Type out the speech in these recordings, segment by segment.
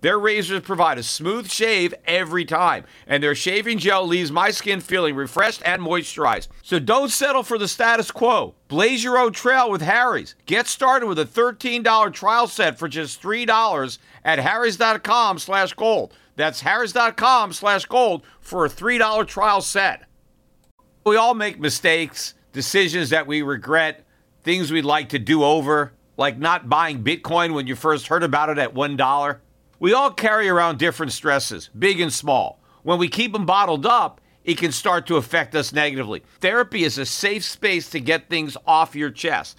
Their razors provide a smooth shave every time, and their shaving gel leaves my skin feeling refreshed and moisturized. So don't settle for the status quo. Blaze your own trail with Harry's. Get started with a $13 trial set for just $3 at harrys.com slash gold. That's harrys.com slash gold for a $3 trial set. We all make mistakes, decisions that we regret, things we'd like to do over, like not buying Bitcoin when you first heard about it at $1. We all carry around different stresses, big and small. When we keep them bottled up, it can start to affect us negatively. Therapy is a safe space to get things off your chest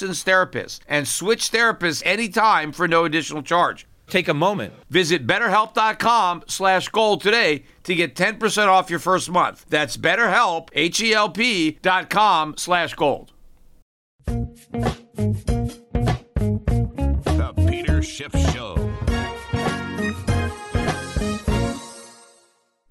therapist and switch therapists anytime for no additional charge. Take a moment. Visit betterhelp.com slash gold today to get 10% off your first month. That's betterhelp, H-E-L-P dot com slash gold. The Peter Schiff Show.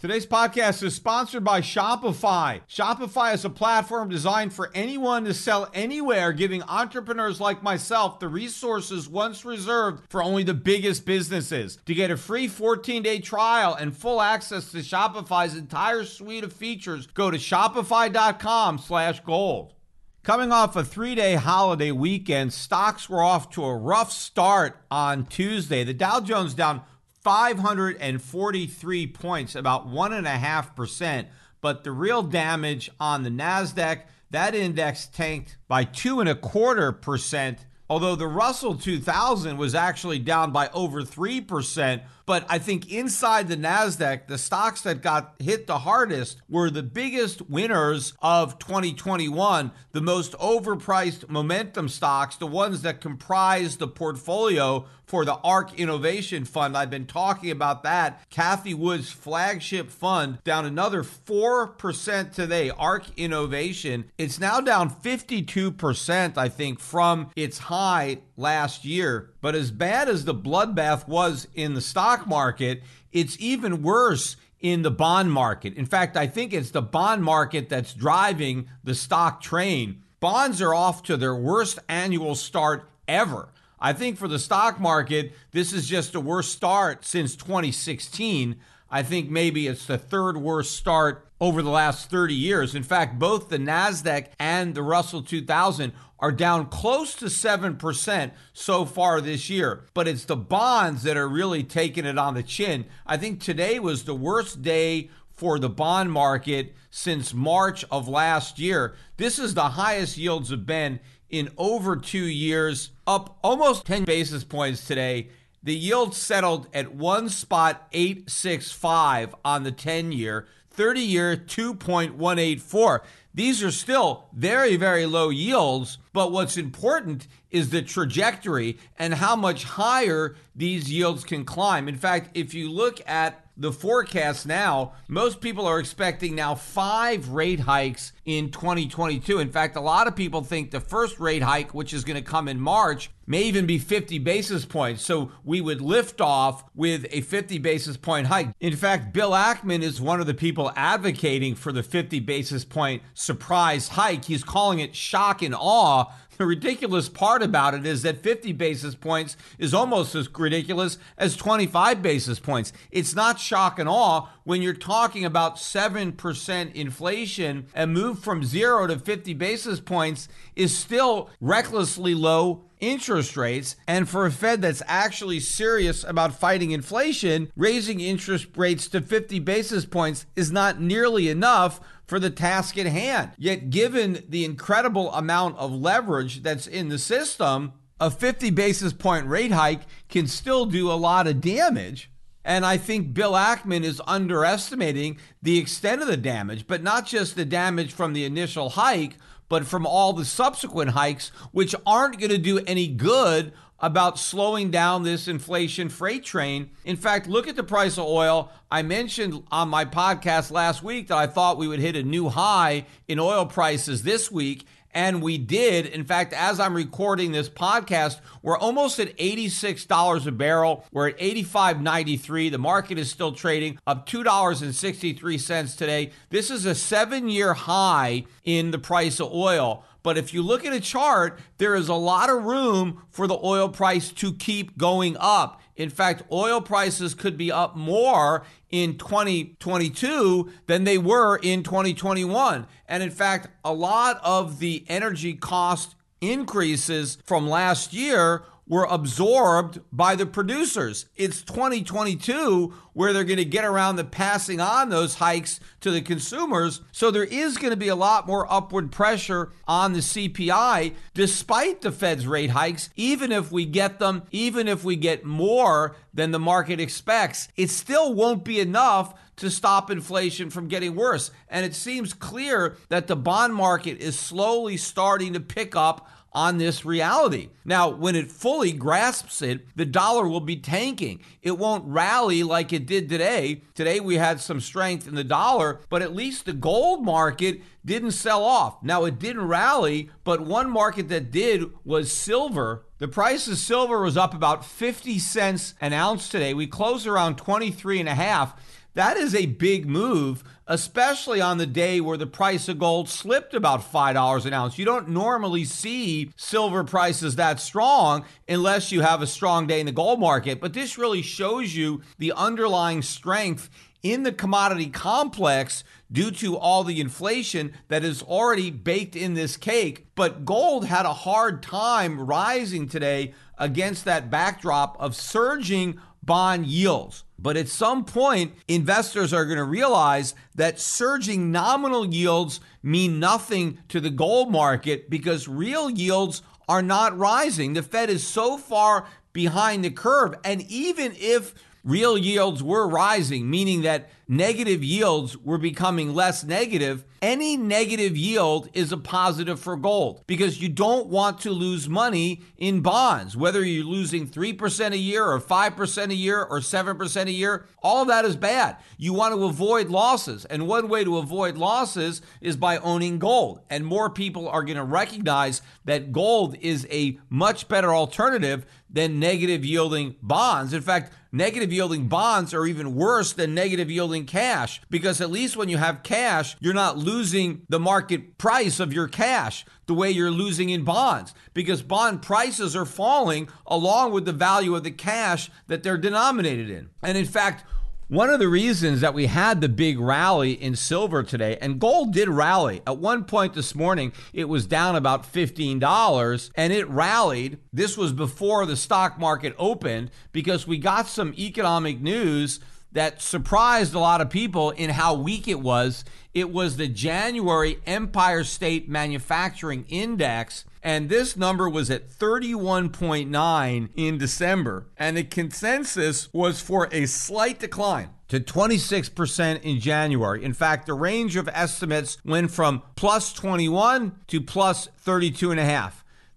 Today's podcast is sponsored by Shopify. Shopify is a platform designed for anyone to sell anywhere, giving entrepreneurs like myself the resources once reserved for only the biggest businesses. To get a free 14-day trial and full access to Shopify's entire suite of features, go to shopify.com slash gold. Coming off a three day holiday weekend, stocks were off to a rough start on Tuesday. The Dow Jones down 543 points, about 1.5%. But the real damage on the NASDAQ, that index tanked by two and a quarter percent, although the Russell 2000 was actually down by over 3%. But I think inside the NASDAQ, the stocks that got hit the hardest were the biggest winners of 2021, the most overpriced momentum stocks, the ones that comprise the portfolio for the ARK Innovation Fund. I've been talking about that. Cathie Wood's flagship fund down another 4% today. ARK Innovation. It's now down 52%, I think, from its high last year. But as bad as the bloodbath was in the stock market, it's even worse in the bond market. In fact, I think it's the bond market that's driving the stock train. Bonds are off to their worst annual start ever. I think for the stock market, this is just the worst start since 2016. I think maybe it's the third worst start over the last 30 years. In fact, both the NASDAQ and the Russell 2000 are down close to 7% so far this year. But it's the bonds that are really taking it on the chin. I think today was the worst day for the bond market since March of last year. This is the highest yields have been in over two years, up almost 10 basis points today. The yield settled at one spot 865 on the 10 year, 30 year 2.184. These are still very, very low yields, but what's important is the trajectory and how much higher these yields can climb. In fact, if you look at the forecast now, most people are expecting now five rate hikes in 2022. In fact, a lot of people think the first rate hike, which is going to come in March, may even be 50 basis points. So we would lift off with a 50 basis point hike. In fact, Bill Ackman is one of the people advocating for the 50 basis point surprise hike. He's calling it shock and awe the ridiculous part about it is that 50 basis points is almost as ridiculous as 25 basis points. It's not shock and awe when you're talking about 7% inflation. A move from zero to 50 basis points is still recklessly low interest rates. And for a Fed that's actually serious about fighting inflation, raising interest rates to 50 basis points is not nearly enough for the task at hand. Yet, given the incredible amount of leverage that's in the system, a 50 basis point rate hike can still do a lot of damage. And I think Bill Ackman is underestimating the extent of the damage, but not just the damage from the initial hike, but from all the subsequent hikes, which aren't going to do any good about slowing down this inflation freight train. In fact, look at the price of oil. I mentioned on my podcast last week that I thought we would hit a new high in oil prices this week. And we did. In fact, as I'm recording this podcast, we're almost at $86 a barrel. We're at 85.93. The market is still trading up $2.63 today. This is a seven year high in the price of oil. But if you look at a chart, there is a lot of room for the oil price to keep going up. In fact, oil prices could be up more in 2022 than they were in 2021. And in fact, a lot of the energy cost increases from last year were absorbed by the producers. It's 2022 where they're going to get around the passing on those hikes to the consumers. So there is going to be a lot more upward pressure on the CPI despite the Fed's rate hikes, even if we get them, even if we get more than the market expects. It still won't be enough to stop inflation from getting worse. And it seems clear that the bond market is slowly starting to pick up on this reality. Now, when it fully grasps it, the dollar will be tanking. It won't rally like it did today. Today we had some strength in the dollar, but at least the gold market didn't sell off. Now, it didn't rally, but one market that did was silver. The price of silver was up about 50 cents an ounce today. We closed around 23 and a half. That is a big move, especially on the day where the price of gold slipped about $5 an ounce. You don't normally see silver prices that strong unless you have a strong day in the gold market, but this really shows you the underlying strength in the commodity complex due to all the inflation that is already baked in this cake. But gold had a hard time rising today against that backdrop of surging bond yields. But at some point, investors are going to realize that surging nominal yields mean nothing to the gold market because real yields are not rising. The Fed is so far behind the curve. And even if real yields were rising, meaning that negative yields were becoming less negative, any negative yield is a positive for gold because you don't want to lose money in bonds, whether you're losing 3% a year or 5% a year or 7% a year. All that is bad. You want to avoid losses. And one way to avoid losses is by owning gold. And more people are going to recognize that gold is a much better alternative than negative yielding bonds. In fact, negative yielding bonds are even worse than negative yielding cash because at least when you have cash, you're not losing the market price of your cash the way you're losing in bonds because bond prices are falling along with the value of the cash that they're denominated in. And in fact, one of the reasons that we had the big rally in silver today, and gold did rally. At one point this morning, it was down about $15 and it rallied. This was before the stock market opened because we got some economic news that surprised a lot of people in how weak it was. It was the January Empire State Manufacturing Index and this number was at 31.9 in December. And the consensus was for a slight decline to 26% in January. In fact, the range of estimates went from plus 21 to plus 32.5.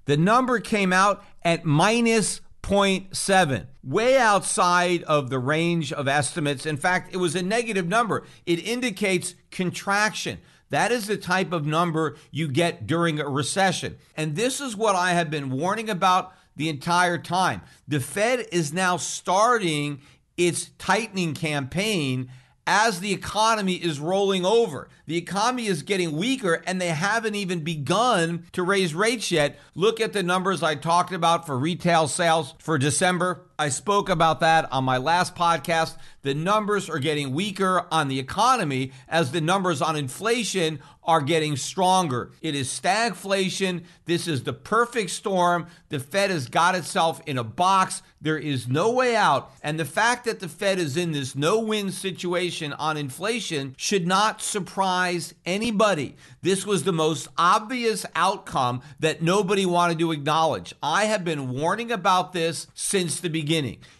The number came out at minus 0.7, way outside of the range of estimates. In fact, it was a negative number. It indicates contraction. That is the type of number you get during a recession. And this is what I have been warning about the entire time. The Fed is now starting its tightening campaign as the economy is rolling over. The economy is getting weaker and they haven't even begun to raise rates yet. Look at the numbers I talked about for retail sales for December. I spoke about that on my last podcast. The numbers are getting weaker on the economy as the numbers on inflation are getting stronger. It is stagflation. This is the perfect storm. The Fed has got itself in a box. There is no way out. And the fact that the Fed is in this no win situation on inflation should not surprise anybody. This was the most obvious outcome that nobody wanted to acknowledge. I have been warning about this since the beginning.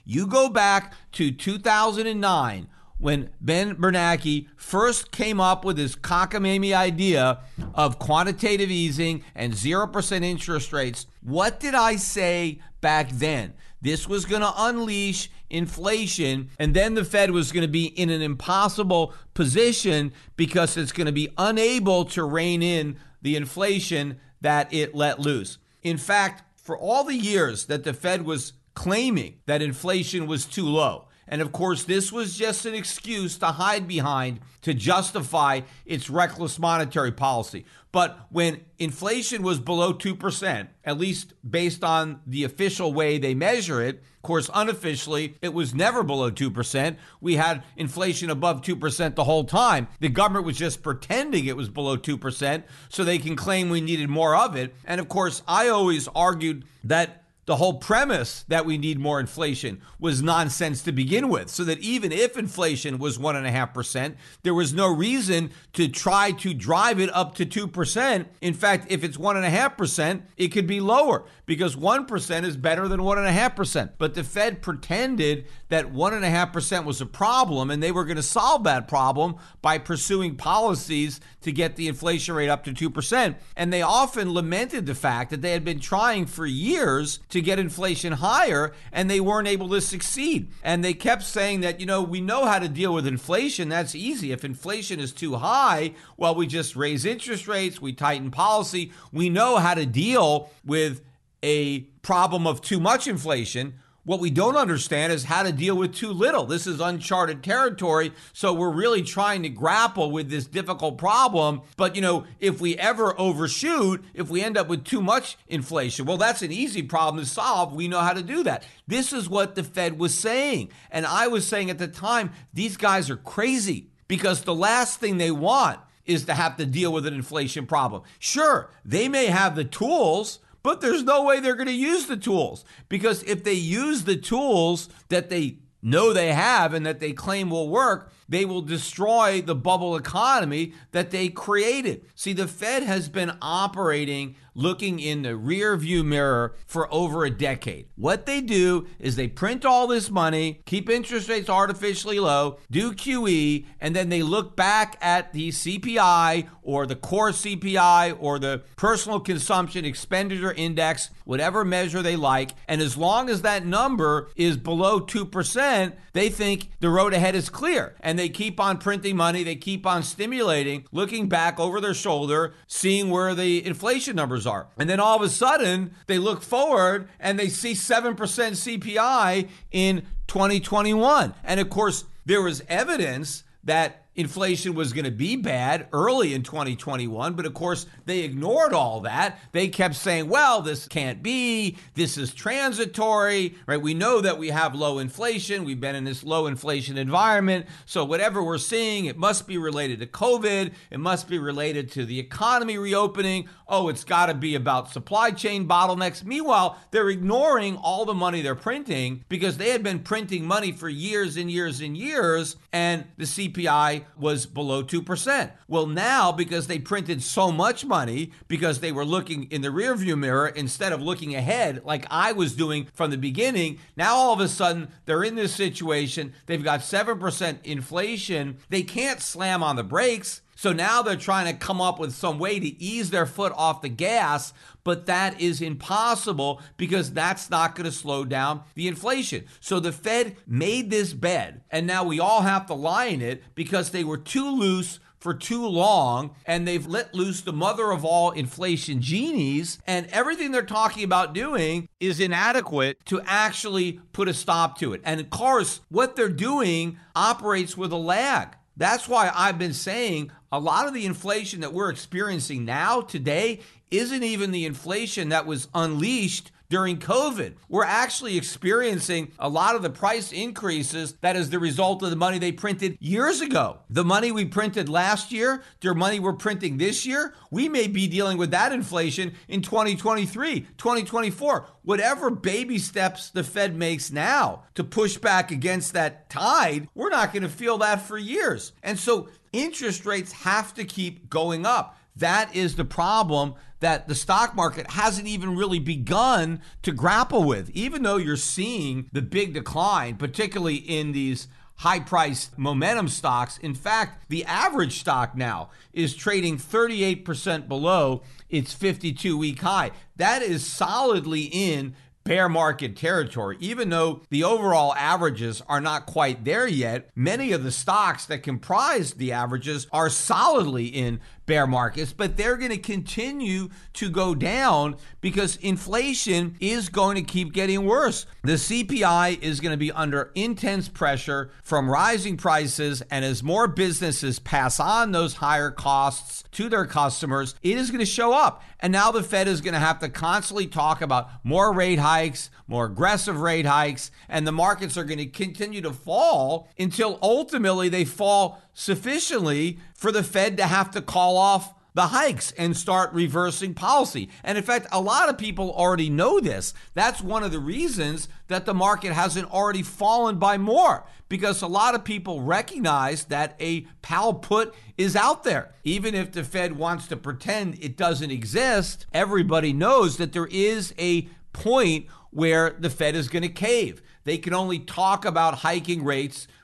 You go back to 2009 when Ben Bernanke first came up with his cockamamie idea of quantitative easing and 0% interest rates, what did I say back then? This was going to unleash inflation, and then the Fed was going to be in an impossible position because it's going to be unable to rein in the inflation that it let loose. In fact, for all the years that the Fed was claiming that inflation was too low, and of course, this was just an excuse to hide behind to justify its reckless monetary policy. But when inflation was below 2%, at least based on the official way they measure it, of course, unofficially, it was never below 2%. We had inflation above 2% the whole time. The government was just pretending it was below 2% so they can claim we needed more of it. And of course, I always argued that the whole premise that we need more inflation was nonsense to begin with. So that even if inflation was 1.5%, there was no reason to try to drive it up to 2%. In fact, if it's 1.5%, it could be lower because 1% is better than 1.5%. But the Fed pretended that 1.5% was a problem and they were going to solve that problem by pursuing policies to get the inflation rate up to 2%. And they often lamented the fact that they had been trying for years to get inflation higher and they weren't able to succeed. And they kept saying that, you know, we know how to deal with inflation. That's easy. If inflation is too high, well, we just raise interest rates, we tighten policy. We know how to deal with a problem of too much inflation what we don't understand is how to deal with too little. This is uncharted territory. So we're really trying to grapple with this difficult problem. But, you know, if we ever overshoot, if we end up with too much inflation, well, that's an easy problem to solve. We know how to do that. This is what the Fed was saying. And I was saying at the time, these guys are crazy because the last thing they want is to have to deal with an inflation problem. Sure, they may have the tools but there's no way they're going to use the tools because if they use the tools that they know they have and that they claim will work, they will destroy the bubble economy that they created. See, the Fed has been operating looking in the rear view mirror for over a decade. What they do is they print all this money, keep interest rates artificially low, do QE, and then they look back at the CPI or the core CPI or the personal consumption expenditure index, whatever measure they like. And as long as that number is below 2%, they think the road ahead is clear. And they keep on printing money, they keep on stimulating, looking back over their shoulder, seeing where the inflation numbers are. And then all of a sudden, they look forward and they see 7% CPI in 2021. And of course, there was evidence that inflation was going to be bad early in 2021. But of course, they ignored all that. They kept saying, well, this can't be. This is transitory, right? We know that we have low inflation. We've been in this low inflation environment. So whatever we're seeing, it must be related to COVID. It must be related to the economy reopening. Oh, it's got to be about supply chain bottlenecks. Meanwhile, they're ignoring all the money they're printing because they had been printing money for years and years and years, and the CPI was below 2%. Well, now because they printed so much money, because they were looking in the rearview mirror instead of looking ahead like I was doing from the beginning, now all of a sudden they're in this situation. They've got 7% inflation. They can't slam on the brakes. So now they're trying to come up with some way to ease their foot off the gas, but that is impossible because that's not going to slow down the inflation. So the Fed made this bed, and now we all have to lie in it because they were too loose for too long and they've let loose the mother of all inflation genies and everything they're talking about doing is inadequate to actually put a stop to it. And of course, what they're doing operates with a lag. That's why I've been saying a lot of the inflation that we're experiencing now today isn't even the inflation that was unleashed during COVID. We're actually experiencing a lot of the price increases that is the result of the money they printed years ago. The money we printed last year, the money we're printing this year, we may be dealing with that inflation in 2023, 2024. Whatever baby steps the Fed makes now to push back against that tide, we're not going to feel that for years. And so interest rates have to keep going up. That is the problem that the stock market hasn't even really begun to grapple with. Even though you're seeing the big decline, particularly in these high priced momentum stocks. In fact, the average stock now is trading 38% below its 52 week high. That is solidly in bear market territory. Even though the overall averages are not quite there yet, many of the stocks that comprise the averages are solidly in bear markets, but they're going to continue to go down because inflation is going to keep getting worse. The CPI is going to be under intense pressure from rising prices, and as more businesses pass on those higher costs to their customers, it is going to show up. And now the Fed is going to have to constantly talk about more rate hikes, more aggressive rate hikes, and the markets are going to continue to fall until ultimately they fall sufficiently for the Fed to have to call off the hikes and start reversing policy. And in fact, a lot of people already know this. That's one of the reasons that the market hasn't already fallen by more because a lot of people recognize that a Powell put is out there. Even if the Fed wants to pretend it doesn't exist, everybody knows that there is a point where the Fed is going to cave. They can only talk about hiking rates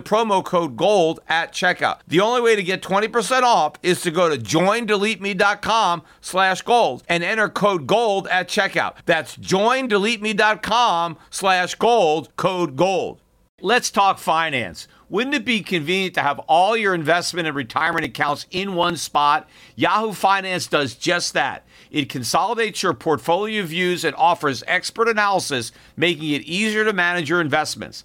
promo code GOLD at checkout. The only way to get 20% off is to go to joindeleteme.com slash gold and enter code GOLD at checkout. That's joindeleteme.com slash gold, code GOLD. Let's talk finance. Wouldn't it be convenient to have all your investment and retirement accounts in one spot? Yahoo Finance does just that. It consolidates your portfolio views and offers expert analysis, making it easier to manage your investments.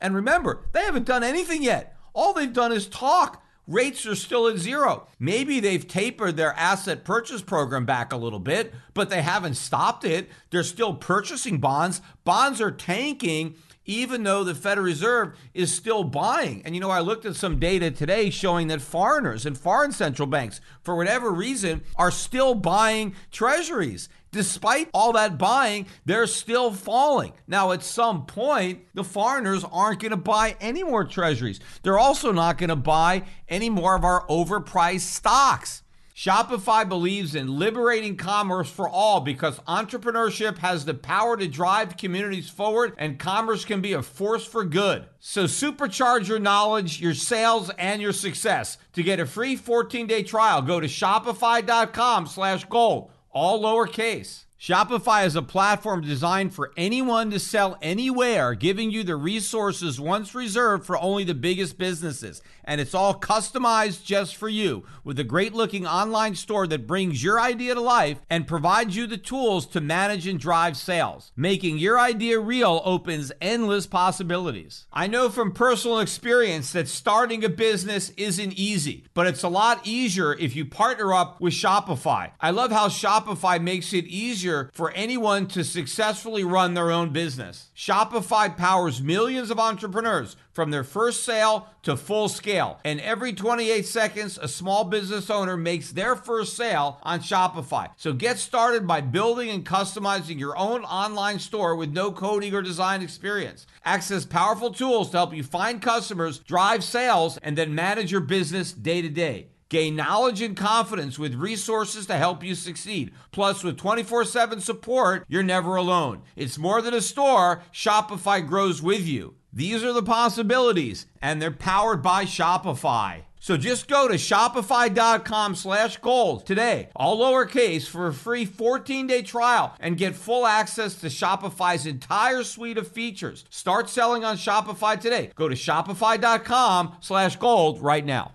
And remember, they haven't done anything yet. All they've done is talk. rates are still at zero. Maybe they've tapered their asset purchase program back a little bit, but they haven't stopped it. They're still purchasing bonds. Bonds are tanking even though the Federal Reserve is still buying. And you know, I looked at some data today showing that foreigners and foreign central banks, for whatever reason, are still buying treasuries. Despite all that buying, they're still falling. Now, at some point, the foreigners aren't going to buy any more treasuries. They're also not going to buy any more of our overpriced stocks. Shopify believes in liberating commerce for all because entrepreneurship has the power to drive communities forward and commerce can be a force for good. So supercharge your knowledge, your sales, and your success. To get a free 14-day trial, go to shopify.com slash gold, all lowercase. Shopify is a platform designed for anyone to sell anywhere, giving you the resources once reserved for only the biggest businesses. And it's all customized just for you with a great looking online store that brings your idea to life and provides you the tools to manage and drive sales. Making your idea real opens endless possibilities. I know from personal experience that starting a business isn't easy, but it's a lot easier if you partner up with Shopify. I love how Shopify makes it easier for anyone to successfully run their own business. Shopify powers millions of entrepreneurs from their first sale to full scale. And every 28 seconds, a small business owner makes their first sale on Shopify. So get started by building and customizing your own online store with no coding or design experience. Access powerful tools to help you find customers, drive sales, and then manage your business day to day. Gain knowledge and confidence with resources to help you succeed. Plus, with 24 7 support, you're never alone. It's more than a store, Shopify grows with you. These are the possibilities, and they're powered by Shopify. So just go to shopify.com slash gold today, all lowercase, for a free 14-day trial and get full access to Shopify's entire suite of features. Start selling on Shopify today. Go to shopify.com slash gold right now.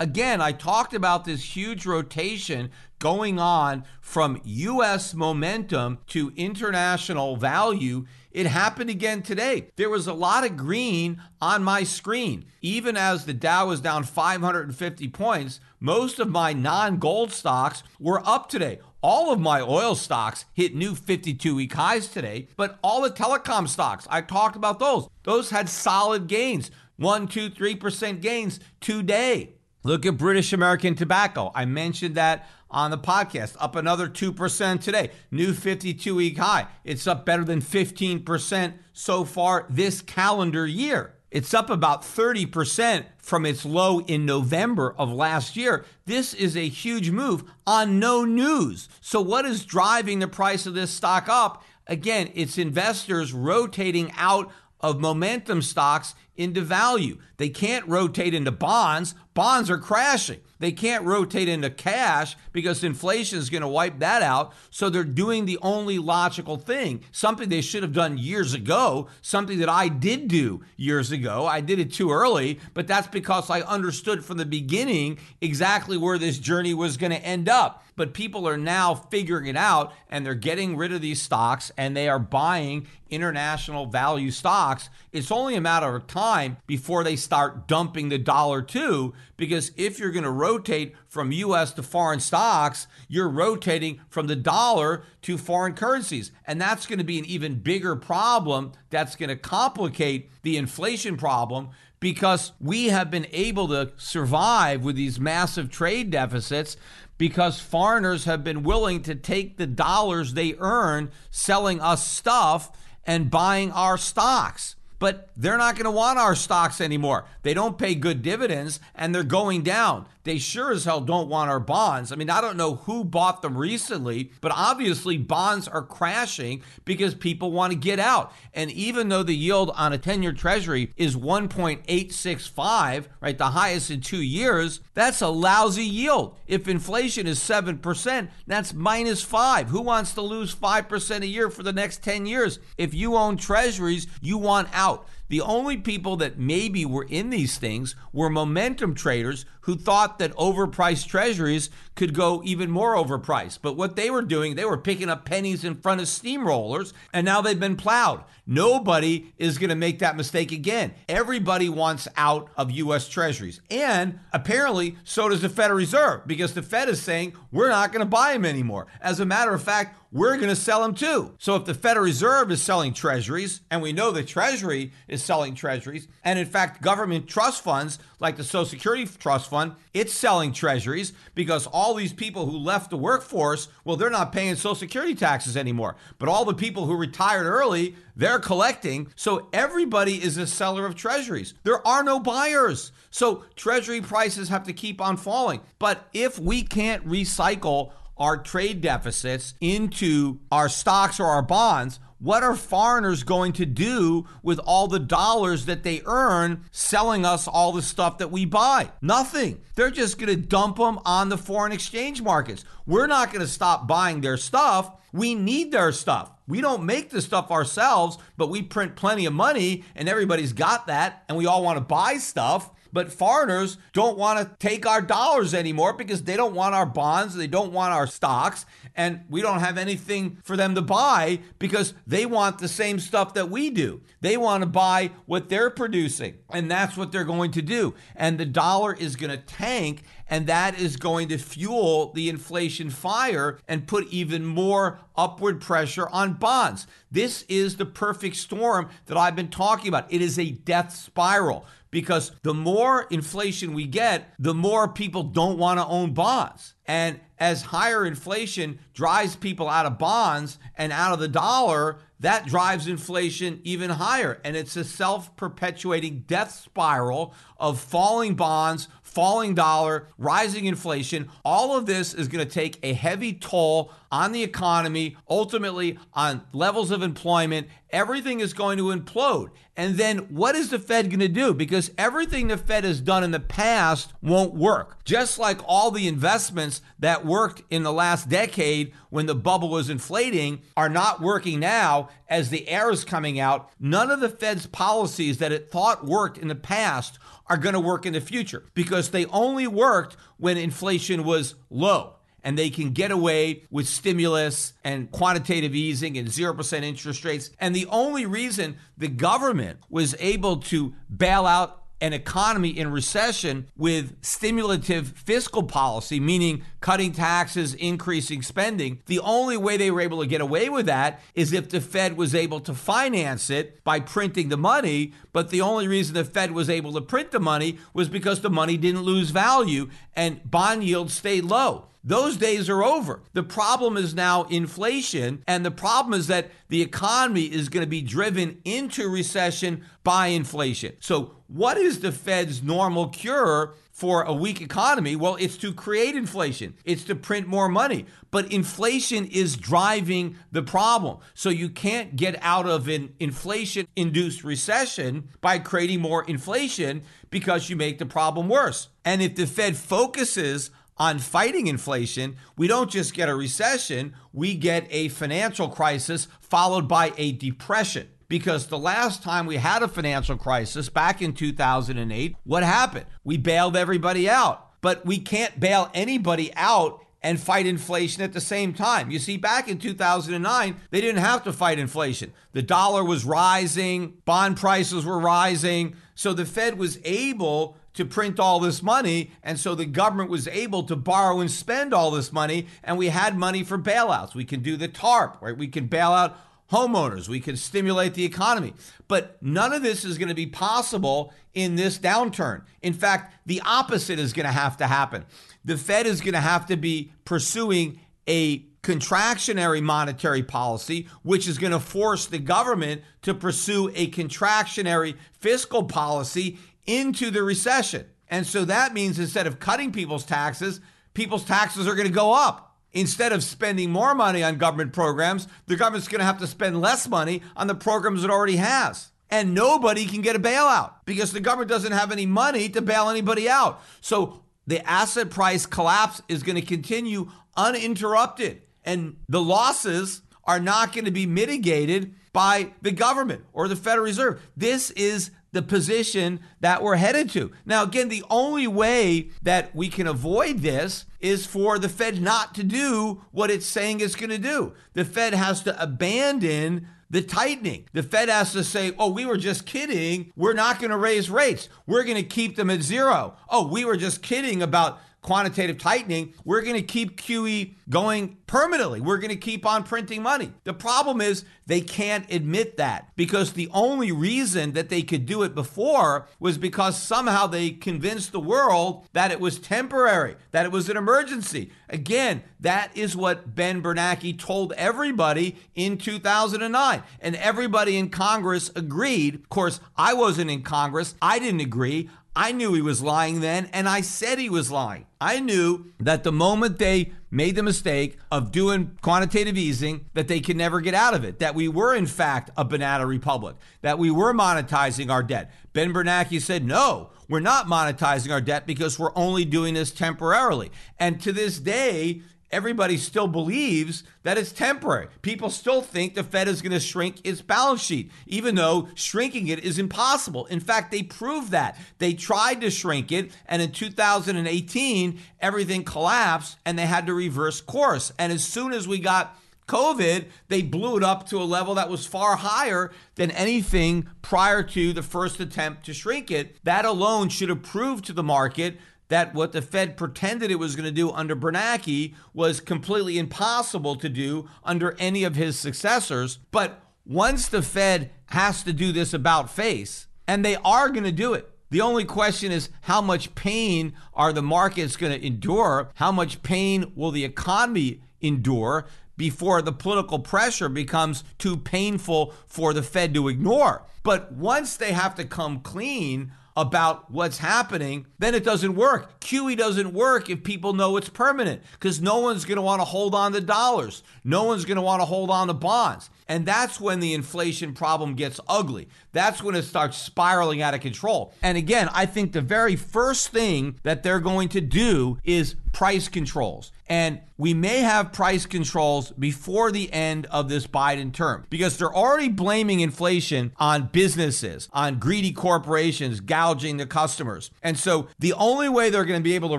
Again, I talked about this huge rotation going on from US momentum to international value. It happened again today. There was a lot of green on my screen. Even as the Dow was down 550 points, most of my non gold stocks were up today. All of my oil stocks hit new 52 week highs today, but all the telecom stocks, I talked about those. Those had solid gains, one, two, three percent gains today. Look at British American Tobacco. I mentioned that on the podcast, up another 2% today. New 52 week high. It's up better than 15% so far this calendar year. It's up about 30% from its low in November of last year. This is a huge move on no news. So, what is driving the price of this stock up? Again, it's investors rotating out of momentum stocks into value. They can't rotate into bonds. Bonds are crashing. They can't rotate into cash because inflation is going to wipe that out. So they're doing the only logical thing, something they should have done years ago, something that I did do years ago. I did it too early, but that's because I understood from the beginning exactly where this journey was going to end up. But people are now figuring it out and they're getting rid of these stocks and they are buying international value stocks. It's only a matter of time before they start dumping the dollar too, because if you're going to rotate from US to foreign stocks, you're rotating from the dollar to foreign currencies. And that's going to be an even bigger problem that's going to complicate the inflation problem because we have been able to survive with these massive trade deficits because foreigners have been willing to take the dollars they earn selling us stuff and buying our stocks but they're not going to want our stocks anymore. They don't pay good dividends and they're going down. They sure as hell don't want our bonds. I mean, I don't know who bought them recently, but obviously bonds are crashing because people want to get out. And even though the yield on a 10 year treasury is 1.865, right, the highest in two years, that's a lousy yield. If inflation is 7%, that's minus five. Who wants to lose 5% a year for the next 10 years? If you own treasuries, you want out. The only people that maybe were in these things were momentum traders who thought that overpriced treasuries could go even more overpriced. But what they were doing, they were picking up pennies in front of steamrollers, and now they've been plowed. Nobody is going to make that mistake again. Everybody wants out of U.S. treasuries. And apparently, so does the Federal Reserve, because the Fed is saying we're not going to buy them anymore. As a matter of fact, we're going to sell them too. So if the Federal Reserve is selling treasuries, and we know the Treasury is selling treasuries, and in fact, government trust funds like the Social Security Trust Fund, it's selling treasuries because all these people who left the workforce, well, they're not paying Social Security taxes anymore. But all the people who retired early, they're collecting. So everybody is a seller of treasuries. There are no buyers. So treasury prices have to keep on falling. But if we can't recycle our trade deficits into our stocks or our bonds, what are foreigners going to do with all the dollars that they earn selling us all the stuff that we buy? Nothing. They're just going to dump them on the foreign exchange markets. We're not going to stop buying their stuff. We need their stuff. We don't make the stuff ourselves, but we print plenty of money and everybody's got that and we all want to buy stuff. But foreigners don't want to take our dollars anymore because they don't want our bonds, they don't want our stocks, and we don't have anything for them to buy because they want the same stuff that we do. They want to buy what they're producing, and that's what they're going to do. And the dollar is going to tank, and that is going to fuel the inflation fire and put even more upward pressure on bonds. This is the perfect storm that I've been talking about. It is a death spiral because the more inflation we get, the more people don't want to own bonds. And as higher inflation drives people out of bonds and out of the dollar, that drives inflation even higher. And it's a self perpetuating death spiral of falling bonds, falling dollar, rising inflation. All of this is going to take a heavy toll on the economy, ultimately on levels of employment. Everything is going to implode. And then what is the Fed going to do? Because everything the Fed has done in the past won't work. Just like all the investments that worked in the last decade when the bubble was inflating are not working now as the air is coming out. None of the Fed's policies that it thought worked in the past are going to work in the future because they only worked when inflation was low and they can get away with stimulus and quantitative easing and 0% interest rates. And the only reason the government was able to bail out an economy in recession with stimulative fiscal policy, meaning cutting taxes, increasing spending, the only way they were able to get away with that is if the Fed was able to finance it by printing the money. But the only reason the Fed was able to print the money was because the money didn't lose value and bond yields stayed low. Those days are over. The problem is now inflation, and the problem is that the economy is going to be driven into recession by inflation. So, what is the Fed's normal cure for a weak economy? Well, it's to create inflation, it's to print more money. But inflation is driving the problem. So, you can't get out of an inflation induced recession by creating more inflation because you make the problem worse. And if the Fed focuses on fighting inflation, we don't just get a recession, we get a financial crisis followed by a depression. Because the last time we had a financial crisis back in 2008, what happened? We bailed everybody out. But we can't bail anybody out and fight inflation at the same time. You see, back in 2009, they didn't have to fight inflation. The dollar was rising, bond prices were rising. So the Fed was able to print all this money. And so the government was able to borrow and spend all this money. And we had money for bailouts. We can do the TARP, right? We can bail out homeowners. We can stimulate the economy. But none of this is going to be possible in this downturn. In fact, the opposite is going to have to happen. The Fed is going to have to be pursuing a contractionary monetary policy, which is going to force the government to pursue a contractionary fiscal policy into the recession. And so that means instead of cutting people's taxes, people's taxes are going to go up. Instead of spending more money on government programs, the government's going to have to spend less money on the programs it already has. And nobody can get a bailout because the government doesn't have any money to bail anybody out. So the asset price collapse is going to continue uninterrupted. And the losses are not going to be mitigated by the government or the Federal Reserve. This is the position that we're headed to. Now, again, the only way that we can avoid this is for the Fed not to do what it's saying it's going to do. The Fed has to abandon the tightening. The Fed has to say, oh, we were just kidding. We're not going to raise rates. We're going to keep them at zero. Oh, we were just kidding about quantitative tightening, we're going to keep QE going permanently. We're going to keep on printing money. The problem is they can't admit that because the only reason that they could do it before was because somehow they convinced the world that it was temporary, that it was an emergency. Again, that is what Ben Bernanke told everybody in 2009. And everybody in Congress agreed. Of course, I wasn't in Congress. I didn't agree. I knew he was lying then, and I said he was lying. I knew that the moment they made the mistake of doing quantitative easing, that they could never get out of it, that we were, in fact, a banana republic, that we were monetizing our debt. Ben Bernanke said, no, we're not monetizing our debt because we're only doing this temporarily. And to this day, everybody still believes that it's temporary. People still think the Fed is going to shrink its balance sheet, even though shrinking it is impossible. In fact, they proved that. They tried to shrink it, and in 2018, everything collapsed and they had to reverse course. And as soon as we got COVID, they blew it up to a level that was far higher than anything prior to the first attempt to shrink it. That alone should have proved to the market that what the Fed pretended it was going to do under Bernanke was completely impossible to do under any of his successors. But once the Fed has to do this about face, and they are going to do it, the only question is how much pain are the markets going to endure? How much pain will the economy endure before the political pressure becomes too painful for the Fed to ignore? But once they have to come clean about what's happening, then it doesn't work. QE doesn't work if people know it's permanent because no one's going to want to hold on to dollars. No one's going to want to hold on to bonds. And that's when the inflation problem gets ugly. That's when it starts spiraling out of control. And again, I think the very first thing that they're going to do is price controls. And we may have price controls before the end of this Biden term because they're already blaming inflation on businesses, on greedy corporations gouging the customers. And so the only way they're going to be able to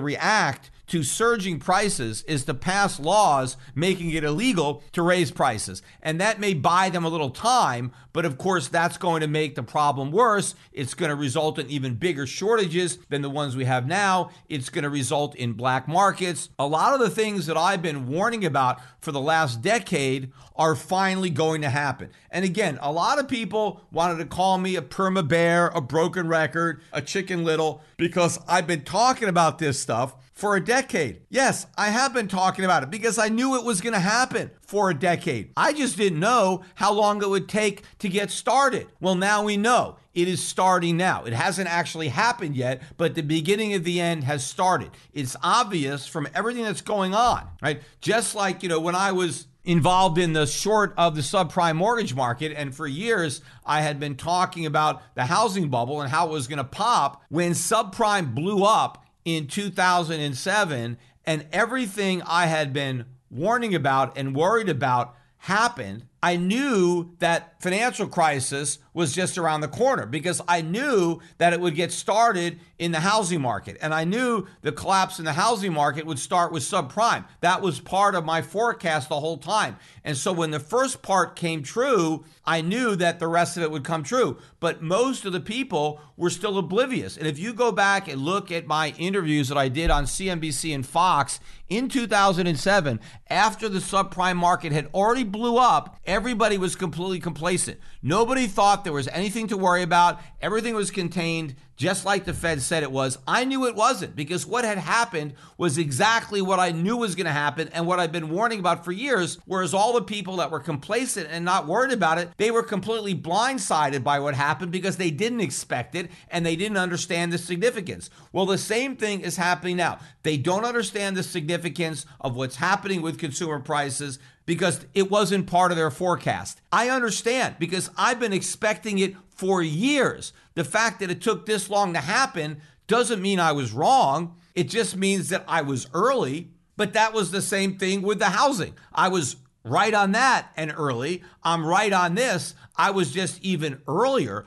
react to surging prices is to pass laws making it illegal to raise prices. And that may buy them a little time, but of course, that's going to make the problem worse. It's going to result in even bigger shortages than the ones we have now. It's going to result in black markets. A lot of the things that I've been warning about for the last decade are finally going to happen. And again, a lot of people wanted to call me a perma bear, a broken record, a chicken little, because I've been talking about this stuff for a decade. Yes, I have been talking about it because I knew it was going to happen for a decade. I just didn't know how long it would take to get started. Well, now we know. It is starting now. It hasn't actually happened yet, but the beginning of the end has started. It's obvious from everything that's going on, right? Just like, you know, when I was involved in the short of the subprime mortgage market. And for years, I had been talking about the housing bubble and how it was going to pop when subprime blew up in 2007 and everything I had been warning about and worried about happened, I knew that financial crisis was just around the corner because I knew that it would get started in the housing market. And I knew the collapse in the housing market would start with subprime. That was part of my forecast the whole time. And so when the first part came true, I knew that the rest of it would come true. But most of the people were still oblivious. And if you go back and look at my interviews that I did on CNBC and Fox in 2007, after the subprime market had already blew up, everybody was completely complacent. Nobody thought there was anything to worry about. Everything was contained just like the Fed said it was. I knew it wasn't because what had happened was exactly what I knew was going to happen and what I've been warning about for years. Whereas all the people that were complacent and not worried about it, they were completely blindsided by what happened because they didn't expect it and they didn't understand the significance. Well, the same thing is happening now. They don't understand the significance of what's happening with consumer prices because it wasn't part of their forecast. I understand because I've been expecting it for years. The fact that it took this long to happen doesn't mean I was wrong. It just means that I was early. But that was the same thing with the housing. I was right on that and early. I'm right on this. I was just even earlier.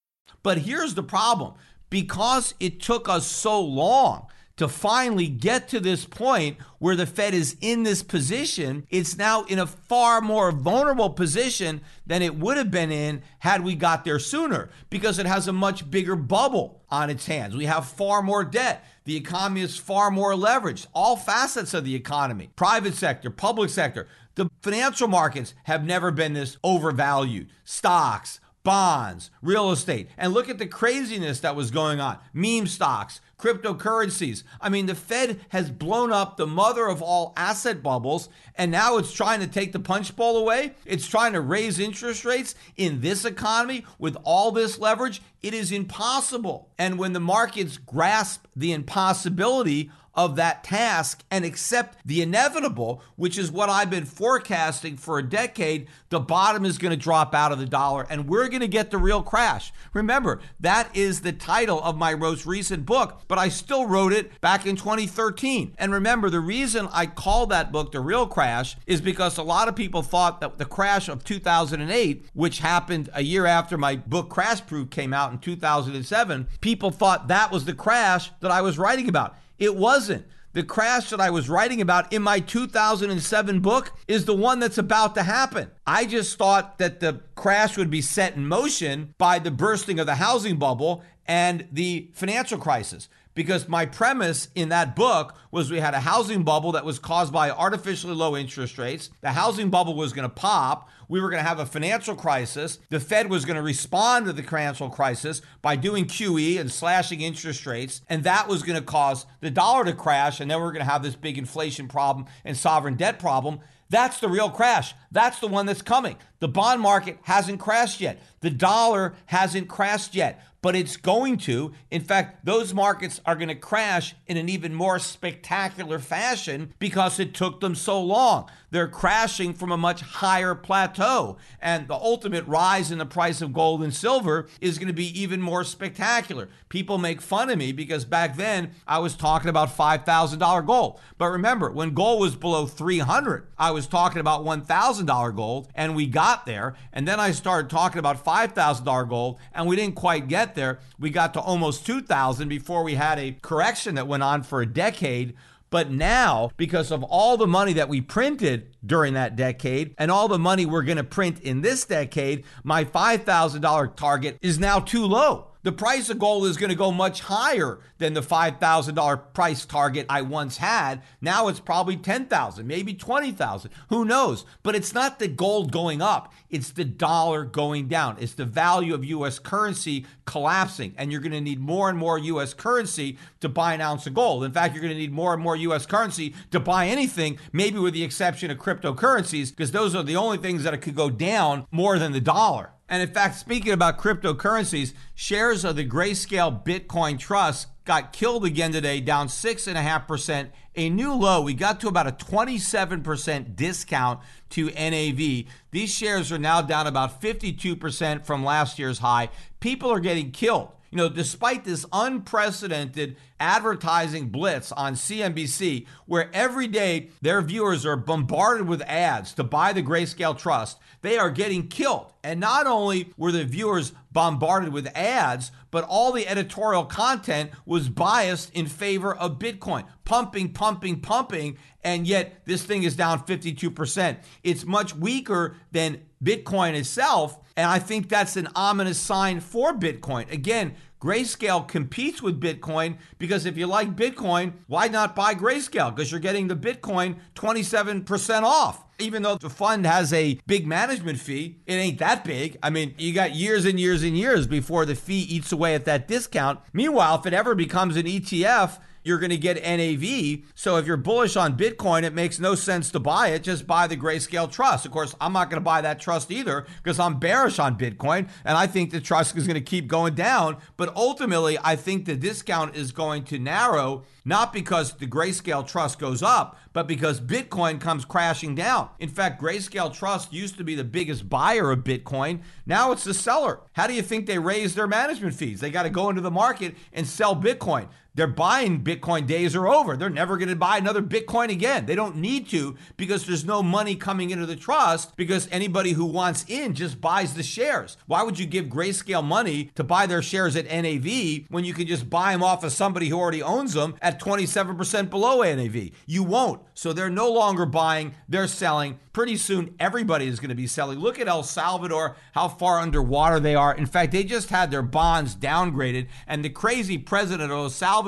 But here's the problem because it took us so long to finally get to this point where the Fed is in this position, it's now in a far more vulnerable position than it would have been in had we got there sooner because it has a much bigger bubble on its hands. We have far more debt. The economy is far more leveraged. All facets of the economy, private sector, public sector, the financial markets have never been this overvalued. Stocks, bonds, real estate. And look at the craziness that was going on. Meme stocks, cryptocurrencies. I mean, the Fed has blown up the mother of all asset bubbles, and now it's trying to take the punch bowl away. It's trying to raise interest rates in this economy with all this leverage. It is impossible. And when the markets grasp the impossibility of that task and accept the inevitable, which is what I've been forecasting for a decade. The bottom is going to drop out of the dollar and we're going to get the real crash. Remember, that is the title of my most recent book, but I still wrote it back in 2013. And remember, the reason I call that book The Real Crash is because a lot of people thought that the crash of 2008, which happened a year after my book Crash Proof came out in 2007, people thought that was the crash that I was writing about. It wasn't. The crash that I was writing about in my 2007 book is the one that's about to happen. I just thought that the crash would be set in motion by the bursting of the housing bubble and the financial crisis because my premise in that book was we had a housing bubble that was caused by artificially low interest rates. The housing bubble was going to pop. We were going to have a financial crisis. The Fed was going to respond to the financial crisis by doing QE and slashing interest rates. And that was going to cause the dollar to crash. And then we we're going to have this big inflation problem and sovereign debt problem. That's the real crash. That's the one that's coming. The bond market hasn't crashed yet. The dollar hasn't crashed yet but it's going to. In fact, those markets are going to crash in an even more spectacular fashion because it took them so long. They're crashing from a much higher plateau. And the ultimate rise in the price of gold and silver is going to be even more spectacular. People make fun of me because back then I was talking about $5,000 gold. But remember, when gold was below 300, I was talking about $1,000 gold and we got there. And then I started talking about $5,000 gold and we didn't quite get there. We got to almost 2000 before we had a correction that went on for a decade. But now, because of all the money that we printed during that decade and all the money we're going to print in this decade, my $5,000 target is now too low the price of gold is going to go much higher than the $5,000 price target I once had. Now it's probably 10,000, maybe 20,000. Who knows? But it's not the gold going up. It's the dollar going down. It's the value of US currency collapsing and you're going to need more and more US currency to buy an ounce of gold. In fact, you're going to need more and more US currency to buy anything, maybe with the exception of cryptocurrencies because those are the only things that could go down more than the dollar. And in fact, speaking about cryptocurrencies, shares of the Grayscale Bitcoin Trust got killed again today, down 6.5%, a new low. We got to about a 27% discount to NAV. These shares are now down about 52% from last year's high. People are getting killed. You know, despite this unprecedented advertising blitz on CNBC, where every day their viewers are bombarded with ads to buy the Grayscale Trust, they are getting killed. And not only were the viewers bombarded with ads, but all the editorial content was biased in favor of Bitcoin, pumping, pumping, pumping, and yet this thing is down 52%. It's much weaker than Bitcoin itself, and I think that's an ominous sign for Bitcoin. Again, Grayscale competes with Bitcoin because if you like Bitcoin, why not buy Grayscale? Because you're getting the Bitcoin 27% off. Even though the fund has a big management fee, it ain't that big. I mean, you got years and years and years before the fee eats away at that discount. Meanwhile, if it ever becomes an ETF, you're going to get NAV. So if you're bullish on Bitcoin, it makes no sense to buy it. Just buy the Grayscale Trust. Of course, I'm not going to buy that trust either because I'm bearish on Bitcoin and I think the trust is going to keep going down. But ultimately, I think the discount is going to narrow not because the Grayscale Trust goes up, but because Bitcoin comes crashing down. In fact, Grayscale Trust used to be the biggest buyer of Bitcoin. Now it's the seller. How do you think they raise their management fees? They got to go into the market and sell Bitcoin. They're buying Bitcoin days are over. They're never going to buy another Bitcoin again. They don't need to because there's no money coming into the trust because anybody who wants in just buys the shares. Why would you give Grayscale money to buy their shares at NAV when you can just buy them off of somebody who already owns them at 27% below NAV? You won't. So they're no longer buying, they're selling. Pretty soon, everybody is going to be selling. Look at El Salvador, how far underwater they are. In fact, they just had their bonds downgraded, and the crazy president of El Salvador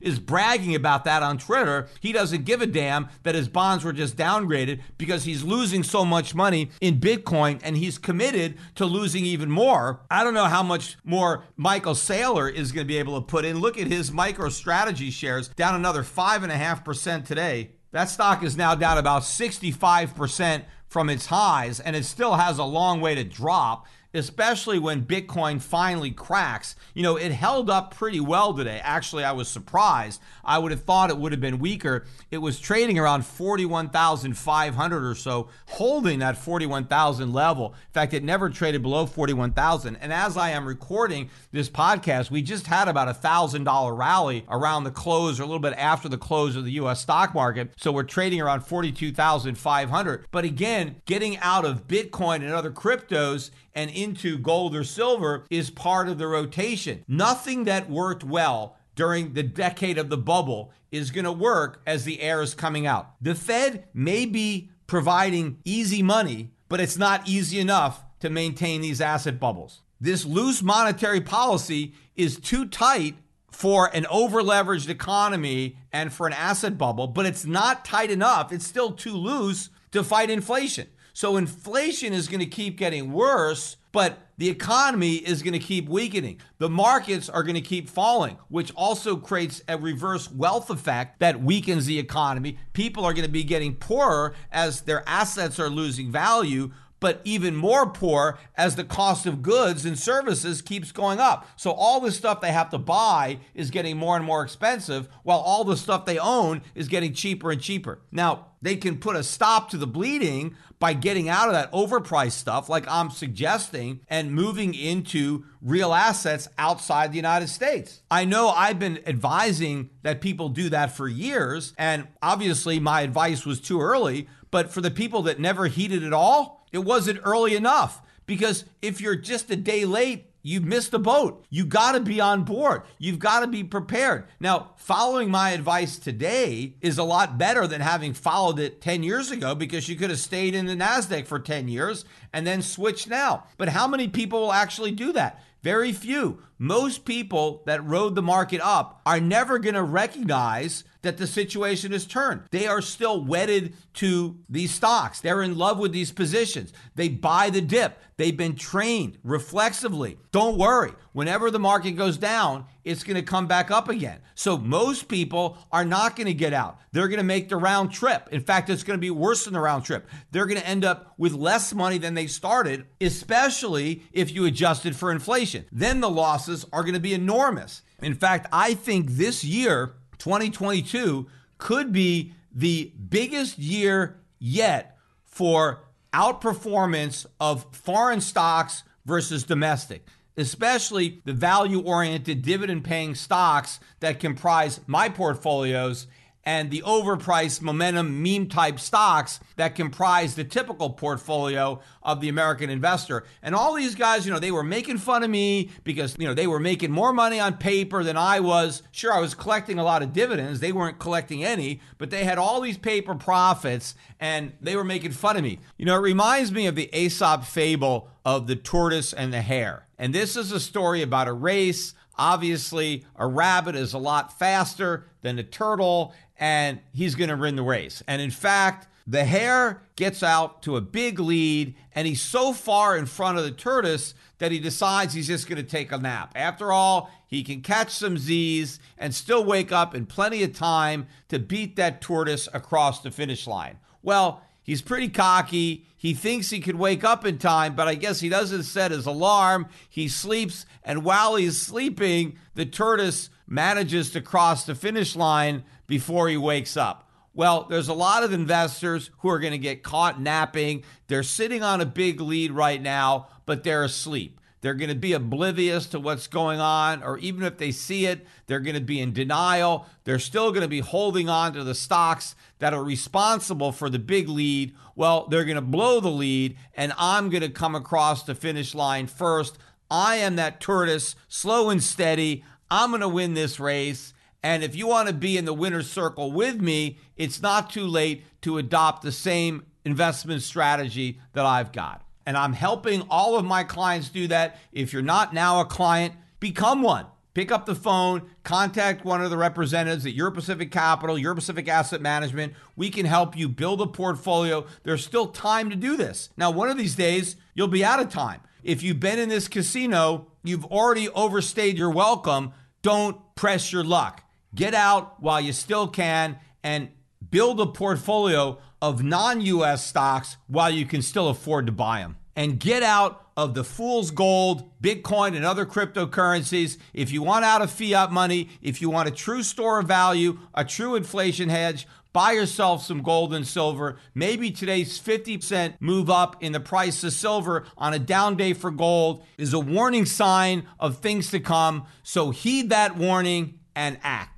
is bragging about that on Twitter. He doesn't give a damn that his bonds were just downgraded because he's losing so much money in Bitcoin and he's committed to losing even more. I don't know how much more Michael Saylor is going to be able to put in. Look at his MicroStrategy shares down another 5.5% today. That stock is now down about 65% from its highs, and it still has a long way to drop especially when Bitcoin finally cracks. You know, it held up pretty well today. Actually, I was surprised. I would have thought it would have been weaker. It was trading around 41,500 or so, holding that 41,000 level. In fact, it never traded below 41,000. And as I am recording this podcast, we just had about a $1,000 rally around the close or a little bit after the close of the US stock market. So we're trading around 42,500. But again, getting out of Bitcoin and other cryptos and into gold or silver is part of the rotation. Nothing that worked well during the decade of the bubble is going to work as the air is coming out. The Fed may be providing easy money, but it's not easy enough to maintain these asset bubbles. This loose monetary policy is too tight for an over leveraged economy and for an asset bubble, but it's not tight enough. It's still too loose to fight inflation. So inflation is going to keep getting worse, but the economy is going to keep weakening. The markets are going to keep falling, which also creates a reverse wealth effect that weakens the economy. People are going to be getting poorer as their assets are losing value but even more poor as the cost of goods and services keeps going up. So all the stuff they have to buy is getting more and more expensive, while all the stuff they own is getting cheaper and cheaper. Now, they can put a stop to the bleeding by getting out of that overpriced stuff, like I'm suggesting, and moving into real assets outside the United States. I know I've been advising that people do that for years, and obviously my advice was too early, but for the people that never heeded it all, it wasn't early enough. Because if you're just a day late, you missed the boat. You got to be on board. You've got to be prepared. Now, following my advice today is a lot better than having followed it 10 years ago because you could have stayed in the NASDAQ for 10 years and then switched now. But how many people will actually do that? Very few. Most people that rode the market up are never going to recognize that the situation has turned. They are still wedded to these stocks. They're in love with these positions. They buy the dip. They've been trained reflexively. Don't worry. Whenever the market goes down, it's going to come back up again. So most people are not going to get out. They're going to make the round trip. In fact, it's going to be worse than the round trip. They're going to end up with less money than they started, especially if you adjusted for inflation. Then the losses are going to be enormous. In fact, I think this year 2022 could be the biggest year yet for outperformance of foreign stocks versus domestic, especially the value oriented dividend paying stocks that comprise my portfolios and the overpriced momentum meme type stocks that comprise the typical portfolio of the American investor. And all these guys, you know, they were making fun of me because, you know, they were making more money on paper than I was. Sure, I was collecting a lot of dividends. They weren't collecting any, but they had all these paper profits and they were making fun of me. You know, it reminds me of the Aesop fable of the tortoise and the hare. And this is a story about a race Obviously, a rabbit is a lot faster than a turtle, and he's going to win the race. And in fact, The hare gets out to a big lead, and he's so far in front of the tortoise that he decides he's just going to take a nap. After all, he can catch some Z's and still wake up in plenty of time to beat that tortoise across the finish line. Well, he's pretty cocky. He thinks he could wake up in time, but I guess he doesn't set his alarm. He sleeps, and while he's sleeping, the tortoise manages to cross the finish line before he wakes up. Well, there's a lot of investors who are going to get caught napping. They're sitting on a big lead right now, but they're asleep. They're going to be oblivious to what's going on, or even if they see it, they're going to be in denial. They're still going to be holding on to the stocks that are responsible for the big lead. Well, they're going to blow the lead, and I'm going to come across the finish line first. I am that tortoise, slow and steady. I'm going to win this race. And if you want to be in the winner's circle with me, it's not too late to adopt the same investment strategy that I've got. And I'm helping all of my clients do that. If you're not now a client, become one. Pick up the phone, contact one of the representatives at Euro Pacific Capital, Euro Pacific Asset Management. We can help you build a portfolio. There's still time to do this. Now, one of these days, you'll be out of time. If you've been in this casino, you've already overstayed your welcome. Don't press your luck. Get out while you still can and build a portfolio of non US stocks while you can still afford to buy them. And get out of the fool's gold, Bitcoin, and other cryptocurrencies. If you want out of fiat money, if you want a true store of value, a true inflation hedge, buy yourself some gold and silver. Maybe today's 50% move up in the price of silver on a down day for gold is a warning sign of things to come. So heed that warning and act.